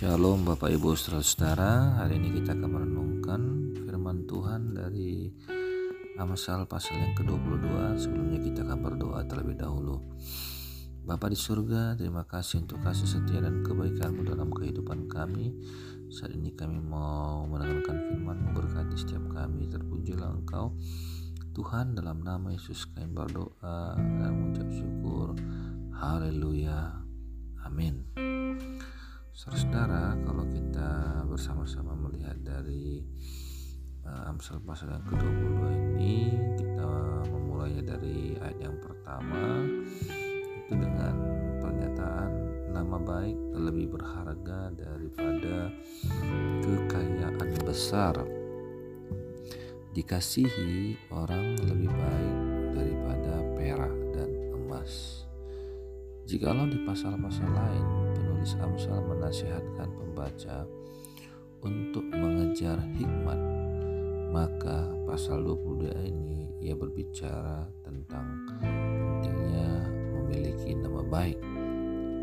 Shalom Bapak Ibu Saudara-saudara. Hari ini kita akan merenungkan firman Tuhan dari Amsal pasal yang ke-22 Sebelumnya kita akan berdoa terlebih dahulu. Bapa di surga, terima kasih untuk kasih setia dan kebaikanmu dalam kehidupan kami. Saat ini kami mau mendengarkan firman berkati setiap kami. Terpujilah Engkau Tuhan dalam nama Yesus kami berdoa dan mengucap syukur. Haleluya. Amin Saudara, kalau kita bersama-sama melihat dari uh, Amsal pasal yang ke-22 ini, kita memulainya dari ayat yang pertama itu dengan pernyataan nama baik lebih berharga daripada kekayaan besar. Dikasihi orang lebih baik daripada perak dan emas. Jikalau di pasal-pasal lain penulis Amsal menasihatkan pembaca untuk mengejar hikmat maka pasal 22 ini ia berbicara tentang pentingnya memiliki nama baik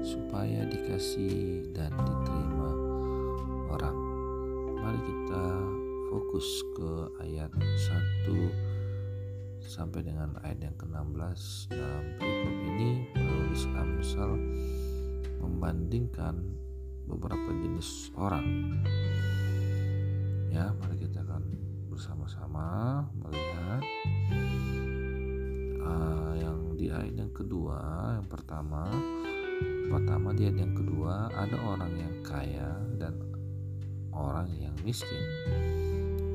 supaya dikasih dan diterima orang. Mari kita fokus ke ayat 1 sampai dengan ayat yang ke-16 dalam berikut ini penulis Amsal membandingkan beberapa jenis orang. Ya, mari kita akan bersama-sama melihat uh, yang di ayat yang kedua, yang pertama, pertama di ayat yang kedua ada orang yang kaya dan orang yang miskin.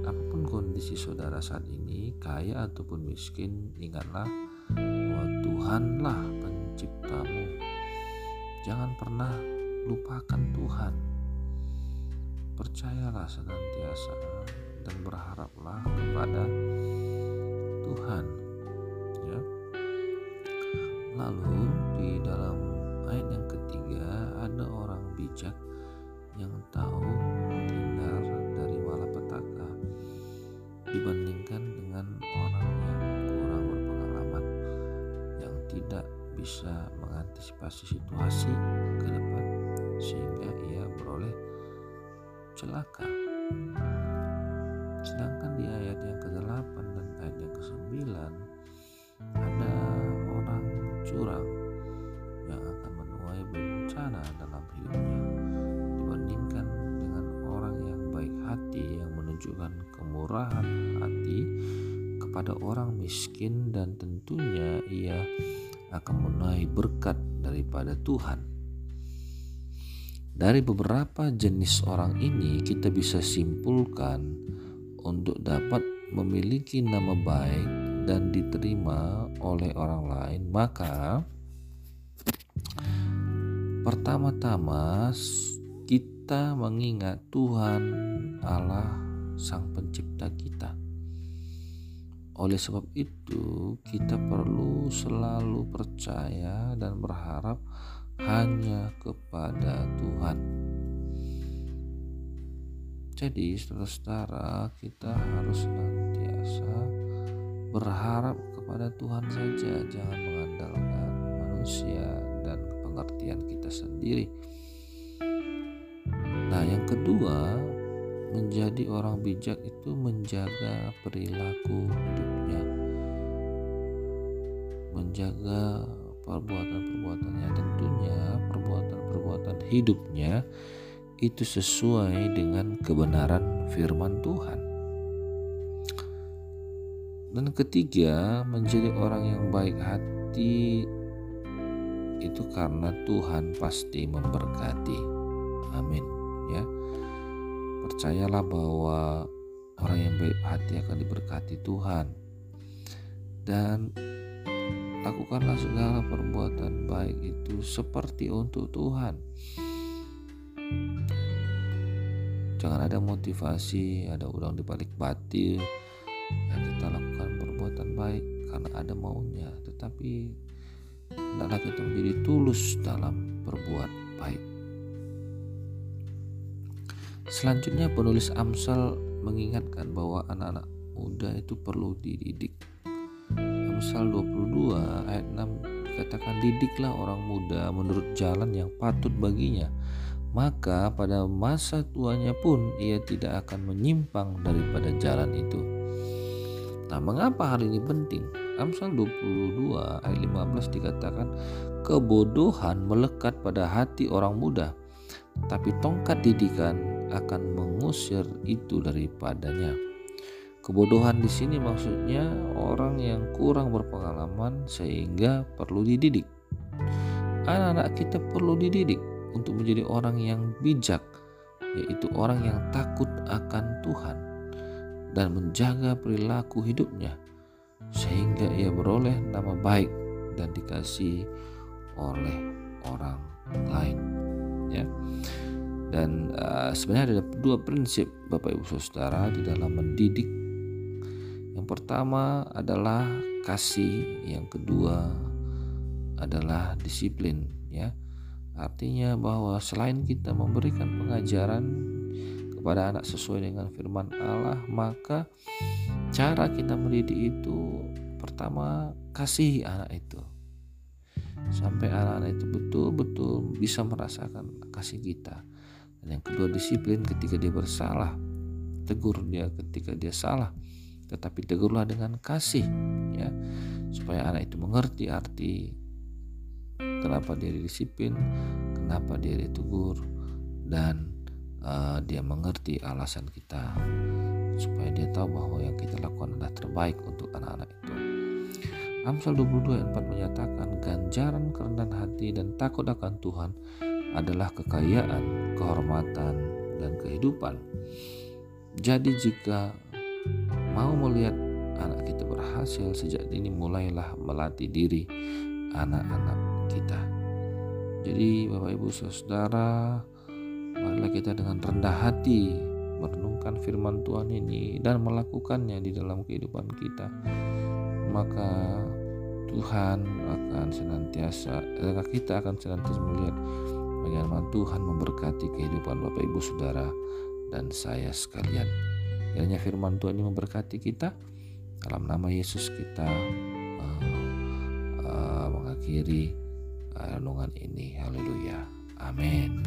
Apa pun kondisi saudara saat ini, kaya ataupun miskin, ingatlah bahwa Tuhanlah penciptamu Jangan pernah lupakan Tuhan. Percayalah senantiasa dan berharaplah kepada Tuhan. Ya. Lalu di dalam ayat yang ketiga ada orang bijak yang tahu menghindar dari malapetaka dibandingkan dengan orang yang kurang berpengalaman yang tidak bisa mengantisipasi situasi ke depan sehingga ia beroleh celaka. Sedangkan di ayat yang ke-8 dan ayat yang ke-9 ada orang curang yang akan menuai bencana dalam hidupnya dibandingkan dengan orang yang baik hati yang menunjukkan kemurahan hati kepada orang miskin dan tentunya ia akan menaik berkat daripada Tuhan. Dari beberapa jenis orang ini, kita bisa simpulkan untuk dapat memiliki nama baik dan diterima oleh orang lain, maka pertama-tama kita mengingat Tuhan Allah Sang Pencipta kita. Oleh sebab itu, kita perlu selalu percaya dan berharap hanya kepada Tuhan. Jadi, saudara-saudara, kita harus senantiasa berharap kepada Tuhan saja, jangan mengandalkan manusia dan pengertian kita sendiri. Nah, yang kedua, menjadi orang bijak itu menjaga perilaku hidupnya. Menjaga perbuatan-perbuatannya tentunya perbuatan-perbuatan hidupnya itu sesuai dengan kebenaran firman Tuhan. Dan ketiga menjadi orang yang baik hati itu karena Tuhan pasti memberkati. Amin ya Percayalah bahwa orang yang baik hati akan diberkati Tuhan. Dan lakukanlah segala perbuatan baik itu seperti untuk Tuhan. Jangan ada motivasi, ada udang di balik batil. Ya kita lakukan perbuatan baik karena ada maunya, tetapi hendaklah kita menjadi tulus dalam berbuat baik. Selanjutnya penulis Amsal mengingatkan bahwa anak-anak muda itu perlu dididik. Amsal 22 ayat 6 dikatakan didiklah orang muda menurut jalan yang patut baginya maka pada masa tuanya pun ia tidak akan menyimpang daripada jalan itu. Nah, mengapa hal ini penting? Amsal 22 ayat 15 dikatakan kebodohan melekat pada hati orang muda, tapi tongkat didikan akan mengusir itu daripadanya. Kebodohan di sini maksudnya orang yang kurang berpengalaman sehingga perlu dididik. Anak-anak kita perlu dididik untuk menjadi orang yang bijak, yaitu orang yang takut akan Tuhan dan menjaga perilaku hidupnya sehingga ia beroleh nama baik dan dikasih oleh orang lain ya dan uh, sebenarnya ada dua prinsip Bapak Ibu Saudara di dalam mendidik. Yang pertama adalah kasih yang kedua adalah disiplin ya. Artinya bahwa selain kita memberikan pengajaran kepada anak sesuai dengan firman Allah maka cara kita mendidik itu pertama kasih anak itu. Sampai anak-anak itu betul-betul bisa merasakan kasih kita dan yang kedua disiplin ketika dia bersalah. Tegur dia ketika dia salah. Tetapi tegurlah dengan kasih ya. Supaya anak itu mengerti arti kenapa dia disiplin kenapa dia ditegur dan uh, dia mengerti alasan kita. Supaya dia tahu bahwa yang kita lakukan adalah terbaik untuk anak-anak itu. Amsal 22 ayat 4 menyatakan ganjaran kerendahan hati dan takut akan Tuhan adalah kekayaan, kehormatan, dan kehidupan. Jadi jika mau melihat anak kita berhasil sejak ini mulailah melatih diri anak-anak kita. Jadi Bapak Ibu Saudara, marilah kita dengan rendah hati merenungkan firman Tuhan ini dan melakukannya di dalam kehidupan kita maka Tuhan akan senantiasa kita akan senantiasa melihat bagaimana Tuhan memberkati kehidupan Bapak Ibu Saudara dan saya sekalian. Kiranya firman Tuhan ini memberkati kita. Dalam nama Yesus kita uh, uh, mengakhiri renungan ini. Haleluya. Amin.